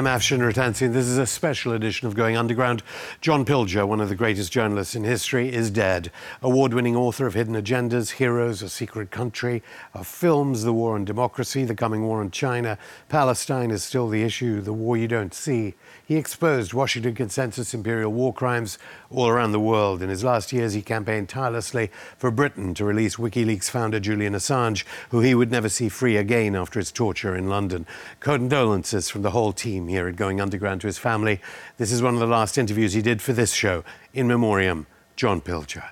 I'm Afshin Rattansi. This is a special edition of Going Underground. John Pilger, one of the greatest journalists in history, is dead. Award winning author of Hidden Agendas, Heroes, A Secret Country, of films The War on Democracy, The Coming War on China, Palestine is still the issue, The War You Don't See. He exposed Washington consensus imperial war crimes all around the world. In his last years, he campaigned tirelessly for Britain to release WikiLeaks founder Julian Assange, who he would never see free again after his torture in London. Condolences from the whole team here at Going Underground to his family. This is one of the last interviews he did for this show. In memoriam, John Pilger.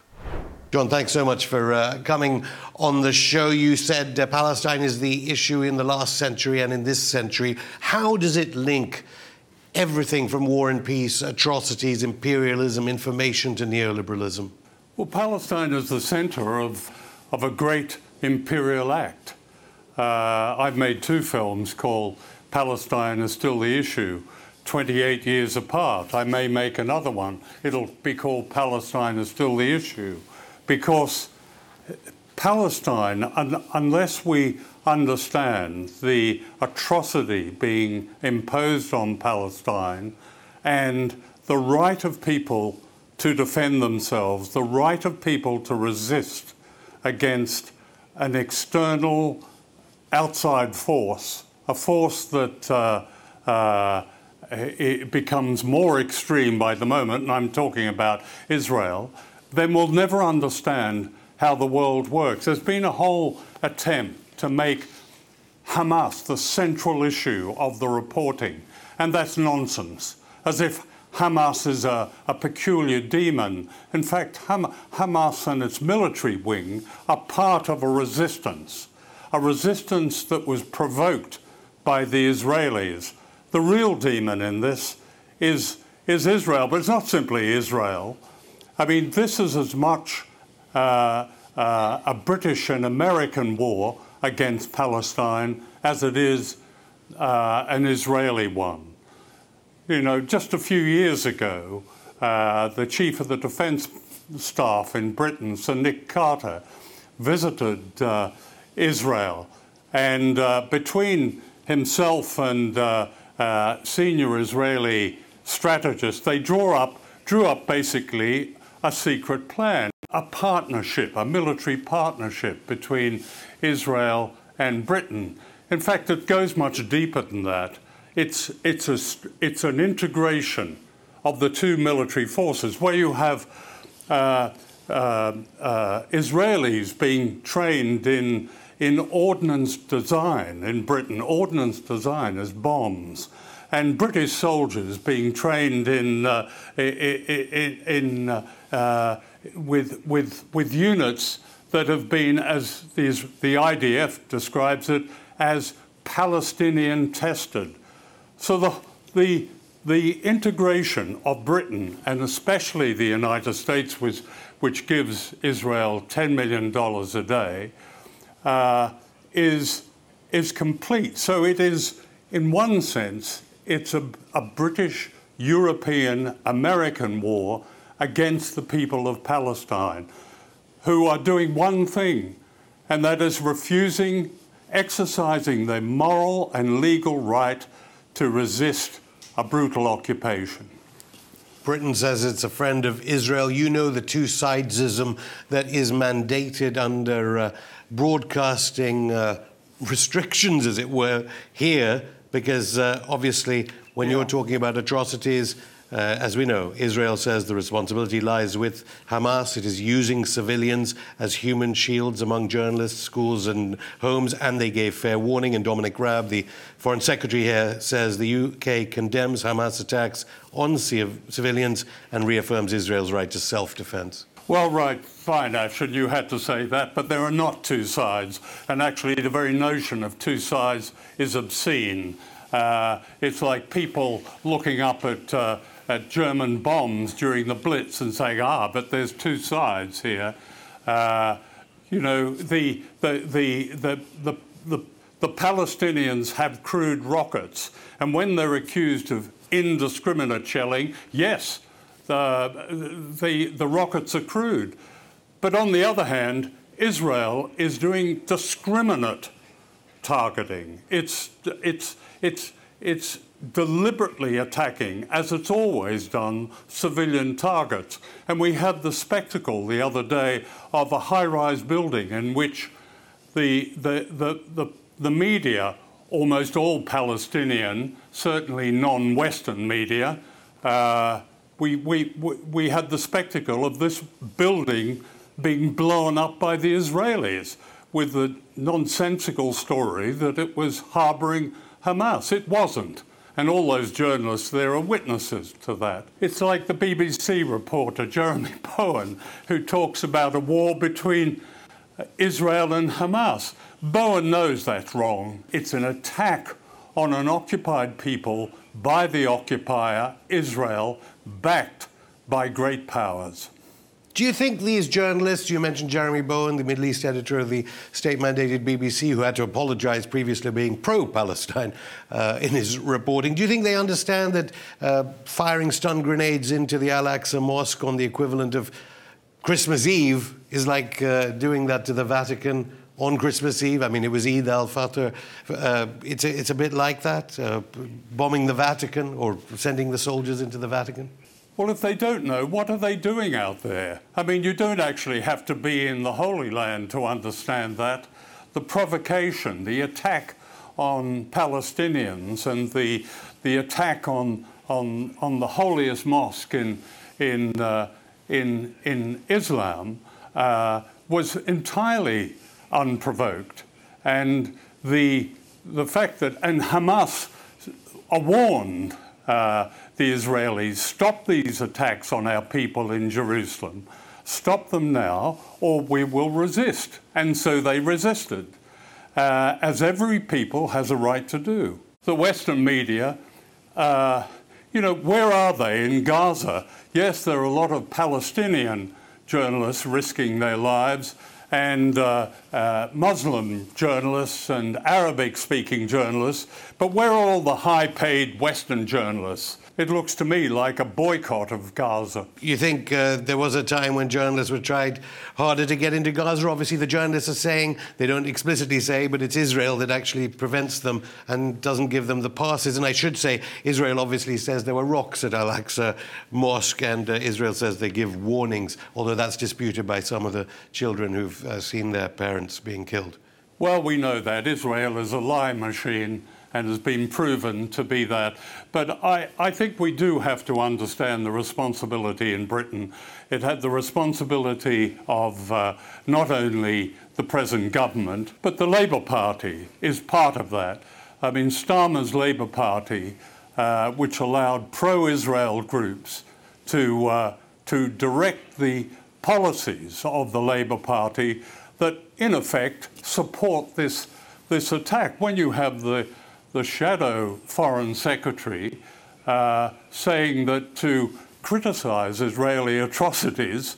John, thanks so much for uh, coming on the show. You said uh, Palestine is the issue in the last century and in this century. How does it link everything from war and peace, atrocities, imperialism, information to neoliberalism? Well, Palestine is the center of, of a great imperial act. Uh, I've made two films called Palestine is Still the Issue, 28 years apart. I may make another one. It'll be called Palestine is Still the Issue because Palestine, un unless we understand the atrocity being imposed on Palestine and the right of people to defend themselves, the right of people to resist against an external outside force, a force that uh, uh, it becomes more extreme by the moment, and I'm talking about Israel, then we'll never understand how the world works. There's been a whole attempt to make Hamas the central issue of the reporting, and that's nonsense, as if Hamas is a, a peculiar demon. In fact, Ham Hamas and its military wing are part of a resistance, a resistance that was provoked by the Israelis. The real demon in this is, is Israel, but it's not simply Israel. I mean, this is as much uh, uh, a British and American war against Palestine as it is uh, an Israeli one. You know, just a few years ago, uh, the chief of the defence staff in Britain, Sir Nick Carter, visited uh, Israel, and uh, between himself and senior Israeli strategists, they draw up, drew up basically a secret plan, a partnership, a military partnership between Israel and Britain. In fact, it goes much deeper than that. It's, it's, a, it's an integration of the two military forces where you have uh, uh, uh, Israelis being trained in, in ordnance design in Britain, ordnance design as bombs and British soldiers being trained in, uh, in, in uh, uh, with, with, with units that have been, as these, the IDF describes it, as Palestinian tested. So the, the, the integration of Britain, and especially the United States, which, which gives Israel $10 million a day, uh, is, is complete. So it is, in one sense, it's a, a British, European, American war against the people of Palestine who are doing one thing, and that is refusing, exercising their moral and legal right to resist a brutal occupation. Britain says it's a friend of Israel. You know the two sidesism that is mandated under uh, broadcasting uh, restrictions, as it were, here because uh, obviously, when yeah. you're talking about atrocities, uh, as we know, Israel says the responsibility lies with Hamas. It is using civilians as human shields among journalists, schools, and homes, and they gave fair warning. And Dominic Raab, the Foreign Secretary here, says the UK condemns Hamas attacks on civilians and reaffirms Israel's right to self defense. Well, right, fine, Afshin, you had to say that, but there are not two sides. And actually, the very notion of two sides is obscene. Uh, it's like people looking up at, uh, at German bombs during the Blitz and saying, ah, but there's two sides here. Uh, you know, the, the, the, the, the, the, the Palestinians have crude rockets, and when they're accused of indiscriminate shelling, yes, the, the, the rockets are crude. But on the other hand, Israel is doing discriminate targeting. It's, it's, it's, it's deliberately attacking, as it's always done, civilian targets. And we had the spectacle the other day of a high rise building in which the, the, the, the, the media, almost all Palestinian, certainly non Western media, uh, we, we, we had the spectacle of this building being blown up by the Israelis with the nonsensical story that it was harbouring Hamas. It wasn't. And all those journalists there are witnesses to that. It's like the BBC reporter, Jeremy Bowen, who talks about a war between Israel and Hamas. Bowen knows that's wrong. It's an attack on an occupied people by the occupier, Israel, backed by great powers. Do you think these journalists, you mentioned Jeremy Bowen, the Middle East editor of the state mandated BBC, who had to apologize previously being pro Palestine uh, in his reporting, do you think they understand that uh, firing stun grenades into the Al Aqsa Mosque on the equivalent of Christmas Eve is like uh, doing that to the Vatican on Christmas Eve. I mean, it was Eid al Fitr. Uh, it's, a, it's a bit like that, uh, bombing the Vatican or sending the soldiers into the Vatican. Well, if they don't know, what are they doing out there? I mean, you don't actually have to be in the Holy Land to understand that. The provocation, the attack on Palestinians, and the, the attack on, on, on the holiest mosque in, in, uh, in, in Islam uh, was entirely unprovoked. And the, the fact that, and Hamas are warned uh, the Israelis, stop these attacks on our people in Jerusalem. Stop them now, or we will resist. And so they resisted, uh, as every people has a right to do. The Western media, uh, you know, where are they in Gaza? Yes, there are a lot of Palestinian journalists risking their lives and uh, uh, Muslim journalists and Arabic speaking journalists, but where are all the high paid Western journalists? It looks to me like a boycott of Gaza. You think uh, there was a time when journalists were tried harder to get into Gaza? Obviously, the journalists are saying, they don't explicitly say, but it's Israel that actually prevents them and doesn't give them the passes. And I should say, Israel obviously says there were rocks at Al Aqsa Mosque, and uh, Israel says they give warnings, although that's disputed by some of the children who've uh, seen their parents being killed. Well, we know that. Israel is a lie machine and has been proven to be that. But I, I think we do have to understand the responsibility in Britain. It had the responsibility of uh, not only the present government, but the Labour Party is part of that. I mean, Starmer's Labour Party, uh, which allowed pro Israel groups to, uh, to direct the policies of the Labour Party that, in effect, support this, this attack. When you have the the shadow foreign secretary uh, saying that to criticize Israeli atrocities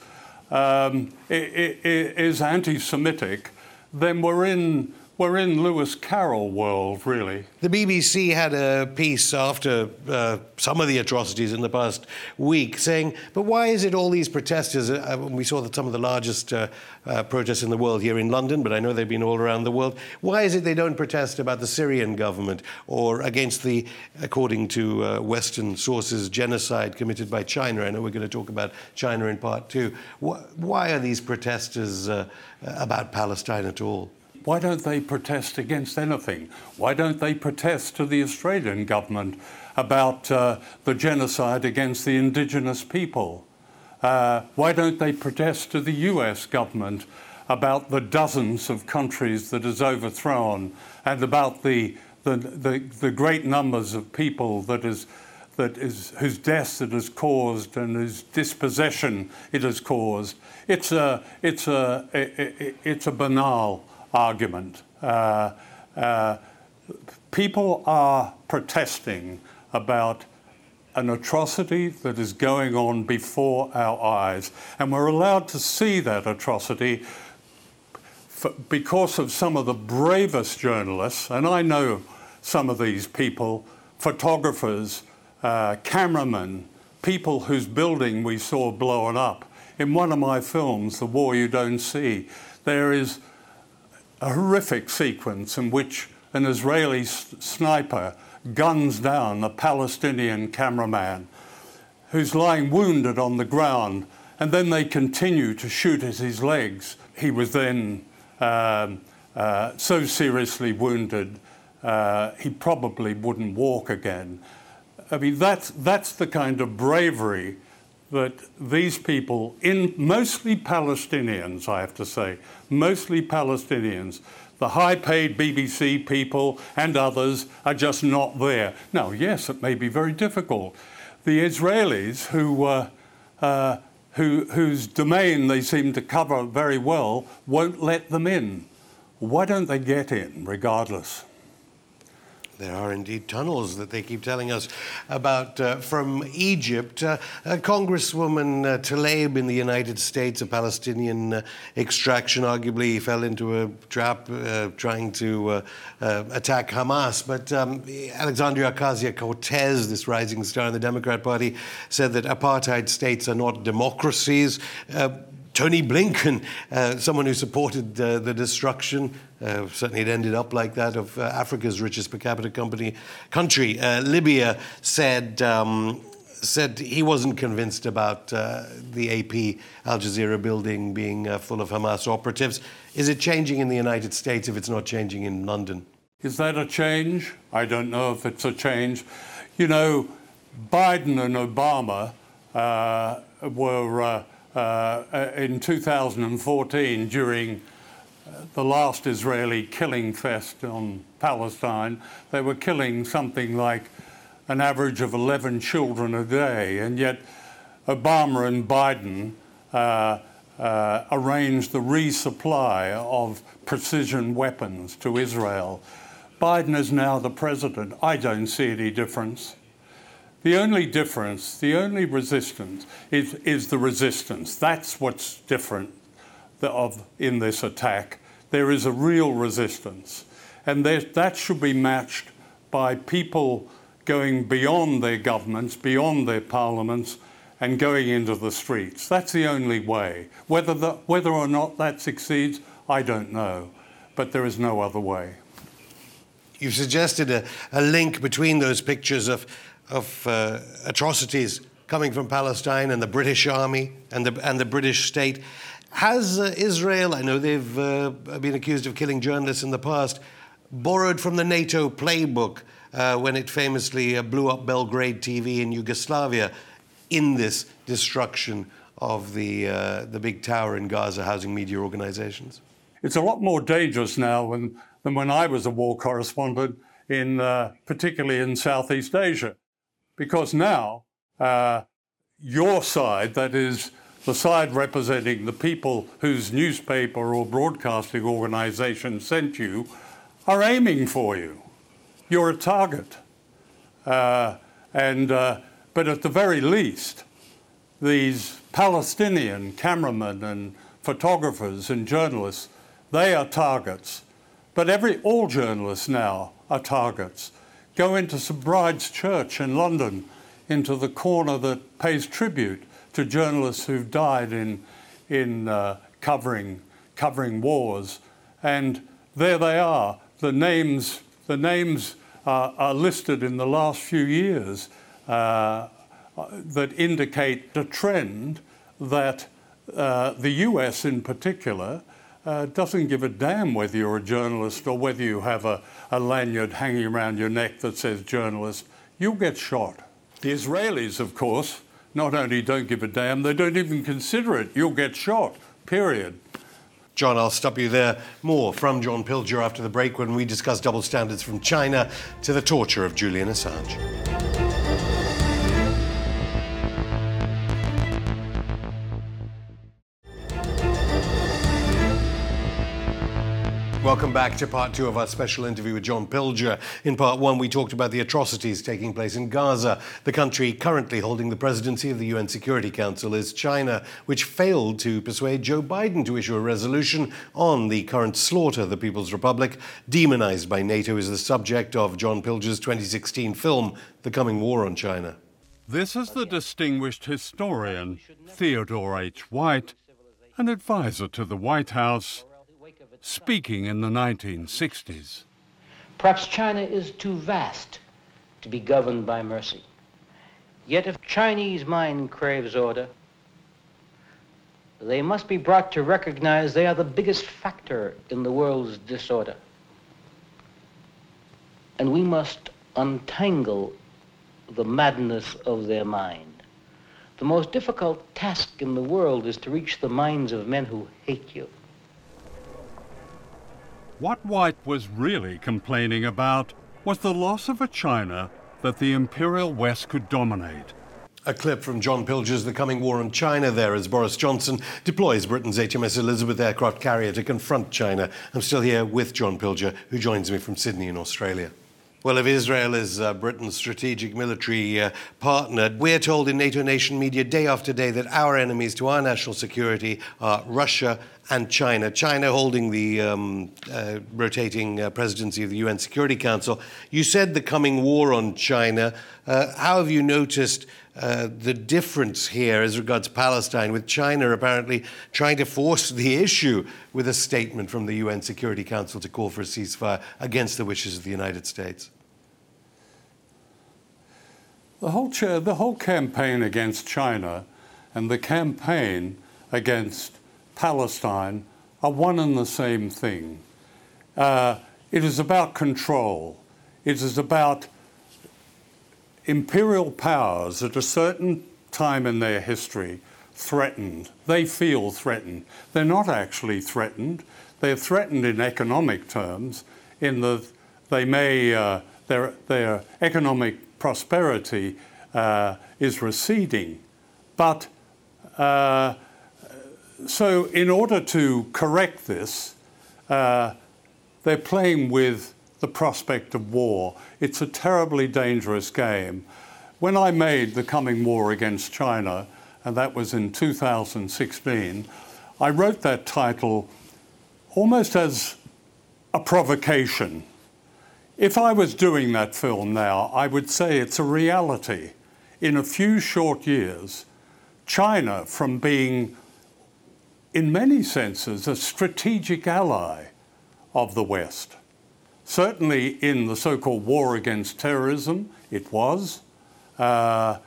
um, is anti Semitic, then we're in we're in Lewis Carroll world, really. The BBC had a piece after uh, some of the atrocities in the past week saying, but why is it all these protesters? Uh, we saw that some of the largest uh, uh, protests in the world here in London, but I know they've been all around the world. Why is it they don't protest about the Syrian government or against the, according to uh, Western sources, genocide committed by China? I know we're going to talk about China in part two. Why are these protesters uh, about Palestine at all? Why don't they protest against anything? Why don't they protest to the Australian government about uh, the genocide against the Indigenous people? Uh, why don't they protest to the US government about the dozens of countries that is overthrown and about the, the, the, the great numbers of people that is, that is, whose deaths it has caused and whose dispossession it has caused? It's a, it's a, it's a banal argument. Uh, uh, people are protesting about an atrocity that is going on before our eyes, and we're allowed to see that atrocity because of some of the bravest journalists, and I know some of these people, photographers, uh, cameramen, people whose building we saw blown up. In one of my films, The War You Don't See, there is a horrific sequence in which an Israeli sniper guns down a Palestinian cameraman who's lying wounded on the ground, and then they continue to shoot at his legs. He was then um, uh, so seriously wounded, uh, he probably wouldn't walk again. I mean, that's, that's the kind of bravery that these people, in mostly Palestinians, I have to say, mostly Palestinians, the high paid BBC people and others are just not there. Now, yes, it may be very difficult. The Israelis, who, uh, uh, who, whose domain they seem to cover very well, won't let them in. Why don't they get in regardless? There are indeed tunnels that they keep telling us about uh, from Egypt. Uh, Congresswoman uh, Tlaib in the United States, a Palestinian uh, extraction, arguably fell into a trap uh, trying to uh, attack Hamas. But um, Alexandria Ocasio Cortez, this rising star in the Democrat Party, said that apartheid states are not democracies. Tony Blinken, uh, someone who supported uh, the destruction, uh, certainly it ended up like that, of uh, Africa's richest per capita company, country, uh, Libya, said, um, said he wasn't convinced about uh, the AP Al Jazeera building being full of Hamas operatives. Is it changing in the United States if it's not changing in London? Is that a change? I don't know if it's a change. You know, Biden and Obama were uh, in 2014 during uh, the last Israeli killing fest on Palestine. They were killing something like an average of 11 children a day, and yet Obama and Biden uh, uh, arranged the resupply of precision weapons to Israel. Biden is now the president. I don't see any difference. The only difference, the only resistance is, is the resistance. That's what's different of, in this attack. There is a real resistance. And that should be matched by people going beyond their governments, beyond their parliaments, and going into the streets. That's the only way. Whether, the, whether or not that succeeds, I don't know. But there is no other way. You've suggested a, a link between those pictures of of uh, atrocities coming from Palestine and the British army and the, and the British state. Has uh, Israel, I know they've uh, been accused of killing journalists in the past, borrowed from the NATO playbook uh, when it famously uh, blew up Belgrade TV in Yugoslavia in this destruction of the, uh, the big tower in Gaza housing media organizations? It's a lot more dangerous now when, than when I was a war correspondent, in, particularly in Southeast Asia because now uh, your side, that is the side representing the people whose newspaper or broadcasting organization sent you, are aiming for you. You're a target. Uh, and, uh, but at the very least, these Palestinian cameramen and photographers and journalists, they are targets. But every, all journalists now are targets go into St Bride's Church in London, into the corner that pays tribute to journalists who've died in, in uh, covering, covering wars. And there they are. The names, the names are, are listed in the last few years uh, that indicate a trend that uh, the US in particular uh, doesn't give a damn whether you're a journalist or whether you have a, a lanyard hanging around your neck that says journalist. You'll get shot. The Israelis, of course, not only don't give a damn, they don't even consider it. You'll get shot, period. John, I'll stop you there. More from John Pilger after the break when we discuss double standards from China to the torture of Julian Assange. Welcome back to part two of our special interview with John Pilger. In part one, we talked about the atrocities taking place in Gaza. The country currently holding the presidency of the UN Security Council is China, which failed to persuade Joe Biden to issue a resolution on the current slaughter of the People's Republic. Demonized by NATO is the subject of John Pilger's 2016 film, The Coming War on China. This is the distinguished historian Theodore H. White, an advisor to the White House speaking in the 1960s. Perhaps China is too vast to be governed by mercy. Yet if Chinese mind craves order, they must be brought to recognize they are the biggest factor in the world's disorder. And we must untangle the madness of their mind. The most difficult task in the world is to reach the minds of men who hate you. What White was really complaining about was the loss of a China that the Imperial West could dominate. A clip from John Pilger's The Coming War on China there as Boris Johnson deploys Britain's HMS Elizabeth aircraft carrier to confront China. I'm still here with John Pilger, who joins me from Sydney in Australia. Well, if Israel is uh, Britain's strategic military uh, partner, we're told in NATO nation media day after day that our enemies to our national security are Russia and China. China holding the um, uh, rotating uh, presidency of the UN Security Council. You said the coming war on China. Uh, how have you noticed? Uh, the difference here as regards Palestine, with China apparently trying to force the issue with a statement from the UN Security Council to call for a ceasefire against the wishes of the United States? The whole, the whole campaign against China and the campaign against Palestine are one and the same thing. Uh, it is about control. It is about imperial powers at a certain time in their history threatened. They feel threatened. They're not actually threatened. They're threatened in economic terms, in that they may, uh, their, their economic prosperity uh, is receding. But uh, so, in order to correct this, uh, they're playing with the prospect of war. It's a terribly dangerous game. When I made the coming war against China, and that was in 2016, I wrote that title almost as a provocation. If I was doing that film now, I would say it's a reality. In a few short years, China, from being, in many senses, a strategic ally of the West, Certainly in the so called war against terrorism, it was. Uh,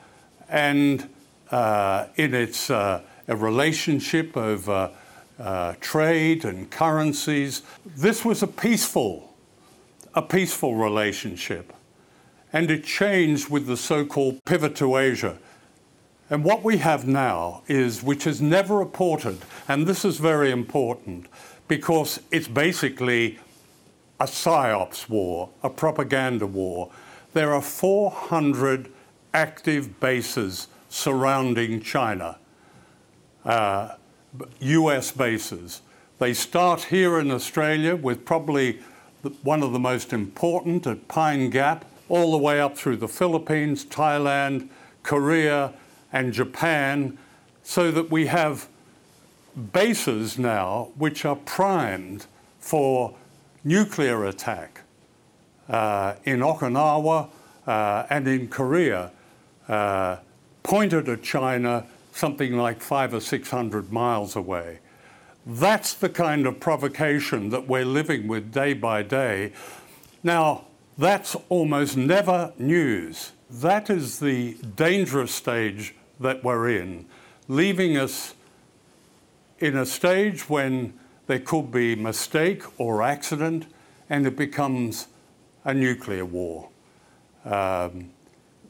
and uh, in its uh, relationship of uh, uh, trade and currencies, this was a peaceful, a peaceful relationship. And it changed with the so called pivot to Asia. And what we have now is, which is never reported, and this is very important because it's basically a psyops war, a propaganda war. There are 400 active bases surrounding China, uh, US bases. They start here in Australia with probably one of the most important at Pine Gap, all the way up through the Philippines, Thailand, Korea, and Japan, so that we have bases now which are primed for nuclear attack uh, in Okinawa uh, and in Korea uh, pointed at China something like five or six hundred miles away. That's the kind of provocation that we're living with day by day. Now, that's almost never news. That is the dangerous stage that we're in, leaving us in a stage when there could be mistake or accident, and it becomes a nuclear war. Um,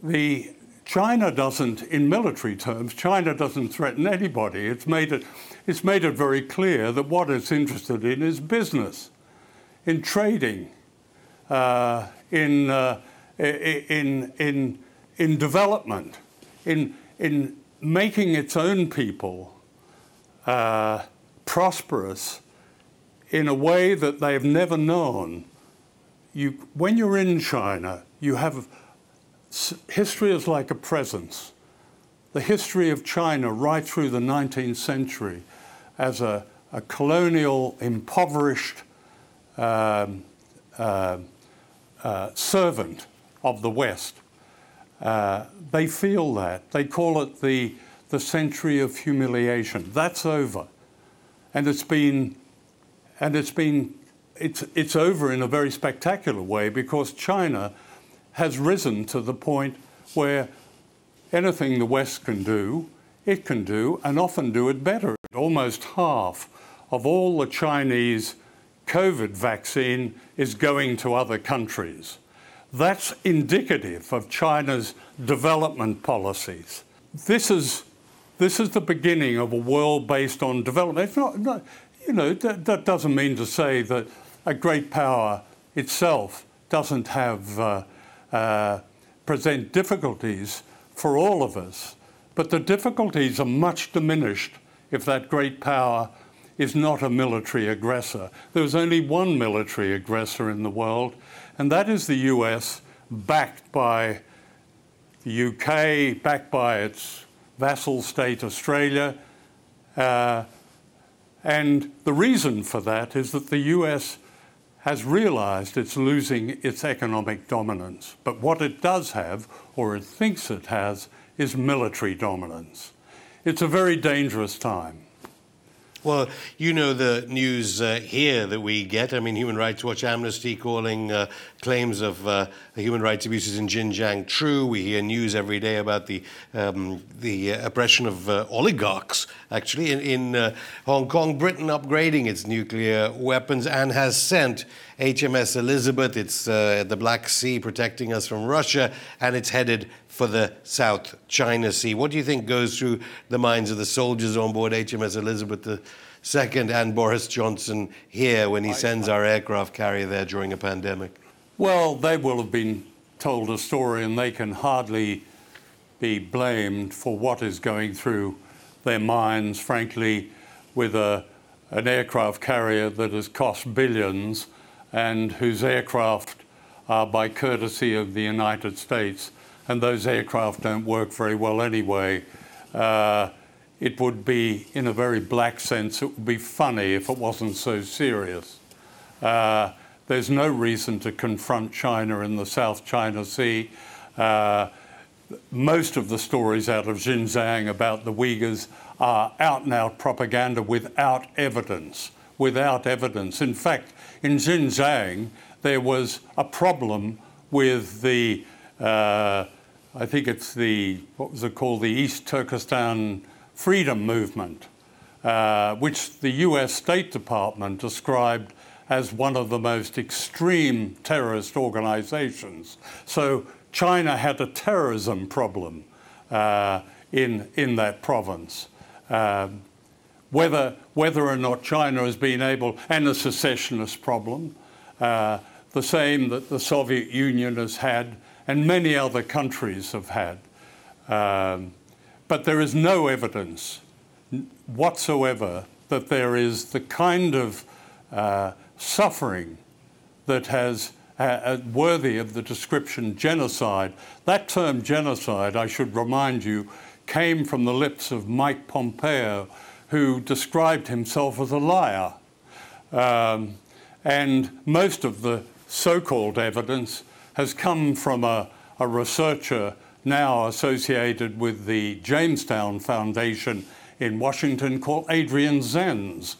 the China doesn't, in military terms, China doesn't threaten anybody. It's made it, it's made it very clear that what it's interested in is business, in trading, uh, in, uh, in, in, in development, in, in making its own people uh, prosperous in a way that they have never known. You, when you're in China, you have history is like a presence. The history of China right through the 19th century as a, a colonial, impoverished um, uh, uh, servant of the West. Uh, they feel that. They call it the, the century of humiliation. That's over. And it's been and it's been it's, it's over in a very spectacular way because China has risen to the point where anything the West can do, it can do, and often do it better. Almost half of all the Chinese COVID vaccine is going to other countries. That's indicative of China's development policies. This is, this is the beginning of a world based on development. It's not, not you know, that, that, doesn't mean to say that a great power itself doesn't have uh, uh, present difficulties for all of us, but the difficulties are much diminished if that great power is not a military aggressor. There's only one military aggressor in the world, and that is the US, backed by the UK, backed by its vassal state Australia. Uh, and the reason for that is that the US has realized it's losing its economic dominance. But what it does have, or it thinks it has, is military dominance. It's a very dangerous time. Well, you know the news uh, here that we get. I mean, Human Rights Watch, Amnesty calling uh, claims of uh, human rights abuses in Xinjiang true. We hear news every day about the um, the oppression of uh, oligarchs. Actually, in, in uh, Hong Kong, Britain upgrading its nuclear weapons and has sent HMS Elizabeth. It's uh, the Black Sea, protecting us from Russia, and it's headed for the South China Sea. What do you think goes through the minds of the soldiers on board HMS Elizabeth II and Boris Johnson here when he sends our aircraft carrier there during a pandemic? Well, they will have been told a story, and they can hardly be blamed for what is going through their minds, frankly, with a, an aircraft carrier that has cost billions and whose aircraft are by courtesy of the United States and those aircraft don't work very well anyway. Uh, it would be, in a very black sense, it would be funny if it wasn't so serious. Uh, there's no reason to confront China in the South China Sea. Uh, most of the stories out of Xinjiang about the Uyghurs are out and out propaganda without evidence. Without evidence. In fact, in Xinjiang, there was a problem with the I think it's the, what was it called, the East Turkestan Freedom Movement, uh, which the US State Department described as one of the most extreme terrorist organizations. So China had a terrorism problem uh, in, in that province. Um, whether, whether or not China has been able, and a secessionist problem, uh, the same that the Soviet Union has had and many other countries have had. Um, but there is no evidence whatsoever that there is the kind of uh, suffering that has uh, uh, worthy of the description genocide. That term genocide, I should remind you, came from the lips of Mike Pompeo, who described himself as a liar. Um, and most of the so called evidence has come from a, a researcher now associated with the Jamestown Foundation in Washington called Adrian Zenz.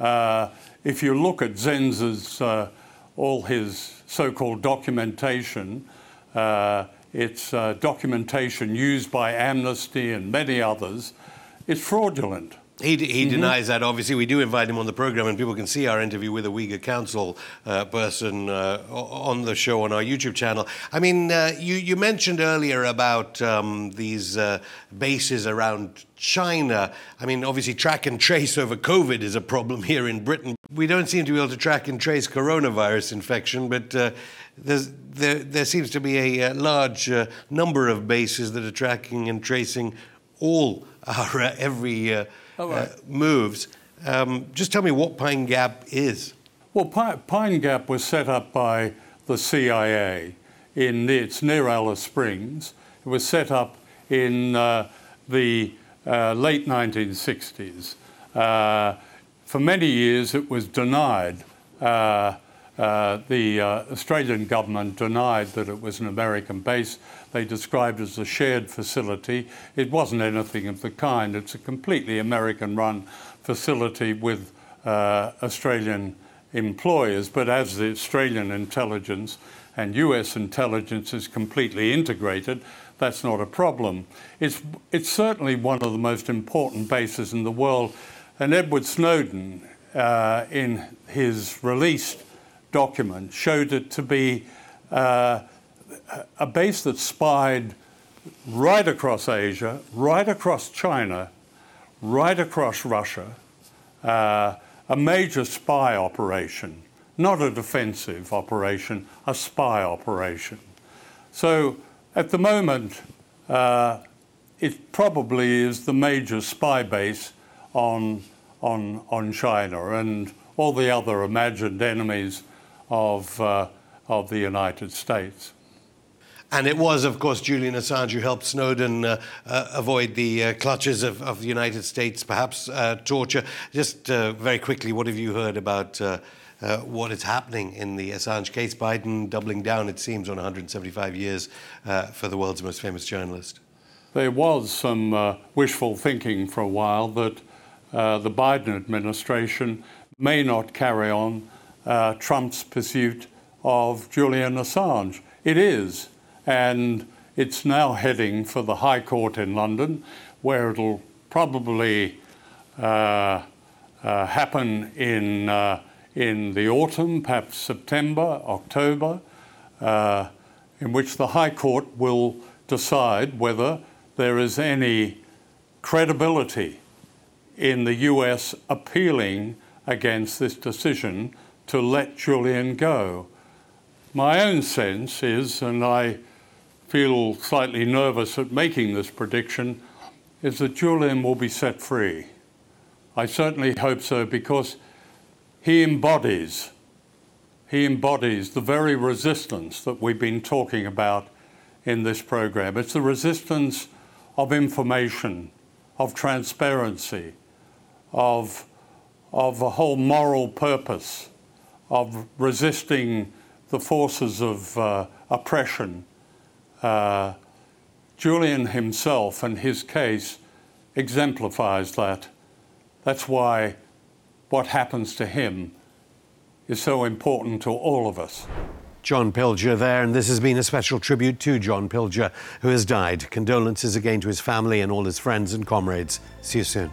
Uh, if you look at Zenz's, uh, all his so called documentation, uh, it's uh, documentation used by Amnesty and many others, it's fraudulent. He, he mm-hmm. denies that. Obviously, we do invite him on the program, and people can see our interview with a Uyghur Council uh, person uh, on the show on our YouTube channel. I mean, uh, you, you, mentioned earlier about um, these uh, bases around China. I mean, obviously, track and trace over COVID is a problem here in Britain. We don't seem to be able to track and trace coronavirus infection, but uh, there, there seems to be a, a large uh, number of bases that are tracking and tracing all our every right. uh, moves. Um, just tell me what Pine Gap is. Well, Pine Gap was set up by the CIA. In it's near Alice Springs. It was set up in uh, the uh, late 1960s. Uh, for many years, it was denied. Uh, uh, the Australian government denied that it was an American base they described it as a shared facility. It wasn't anything of the kind. It's a completely American run facility with uh, Australian employers, but as the Australian intelligence and US intelligence is completely integrated, that's not a problem. It's, it's certainly one of the most important bases in the world. And Edward Snowden, uh, in his released document, showed it to be uh, a base that spied right across Asia, right across China, right across Russia, uh, a major spy operation, not a defensive operation, a spy operation. So at the moment, uh, it probably is the major spy base on, on, on China and all the other imagined enemies of, uh, of the United States. And it was, of course, Julian Assange who helped Snowden uh, uh, avoid the uh, clutches of, of, the United States, perhaps uh, torture. Just uh, very quickly, what have you heard about uh, what is happening in the Assange case? Biden doubling down, it seems, on 175 years for the world's most famous journalist. There was some wishful thinking for a while that the Biden administration may not carry on Trump's pursuit of Julian Assange. It is and it's now heading for the High Court in London, where it'll probably uh, uh, happen in, uh, in the autumn, perhaps September, October, uh, in which the High Court will decide whether there is any credibility in the US appealing against this decision to let Julian go. My own sense is, and I feel slightly nervous at making this prediction is that Julian will be set free. I certainly hope so because he embodies he embodies the very resistance that we've been talking about in this program. It's the resistance of information, of transparency, of, of a whole moral purpose, of resisting the forces of uh, oppression uh, Julian himself and his case exemplifies that. That's why what happens to him is so important to all of us. John Pilger there, and this has been a special tribute to John Pilger, who has died. Condolences again to his family and all his friends and comrades. See you soon.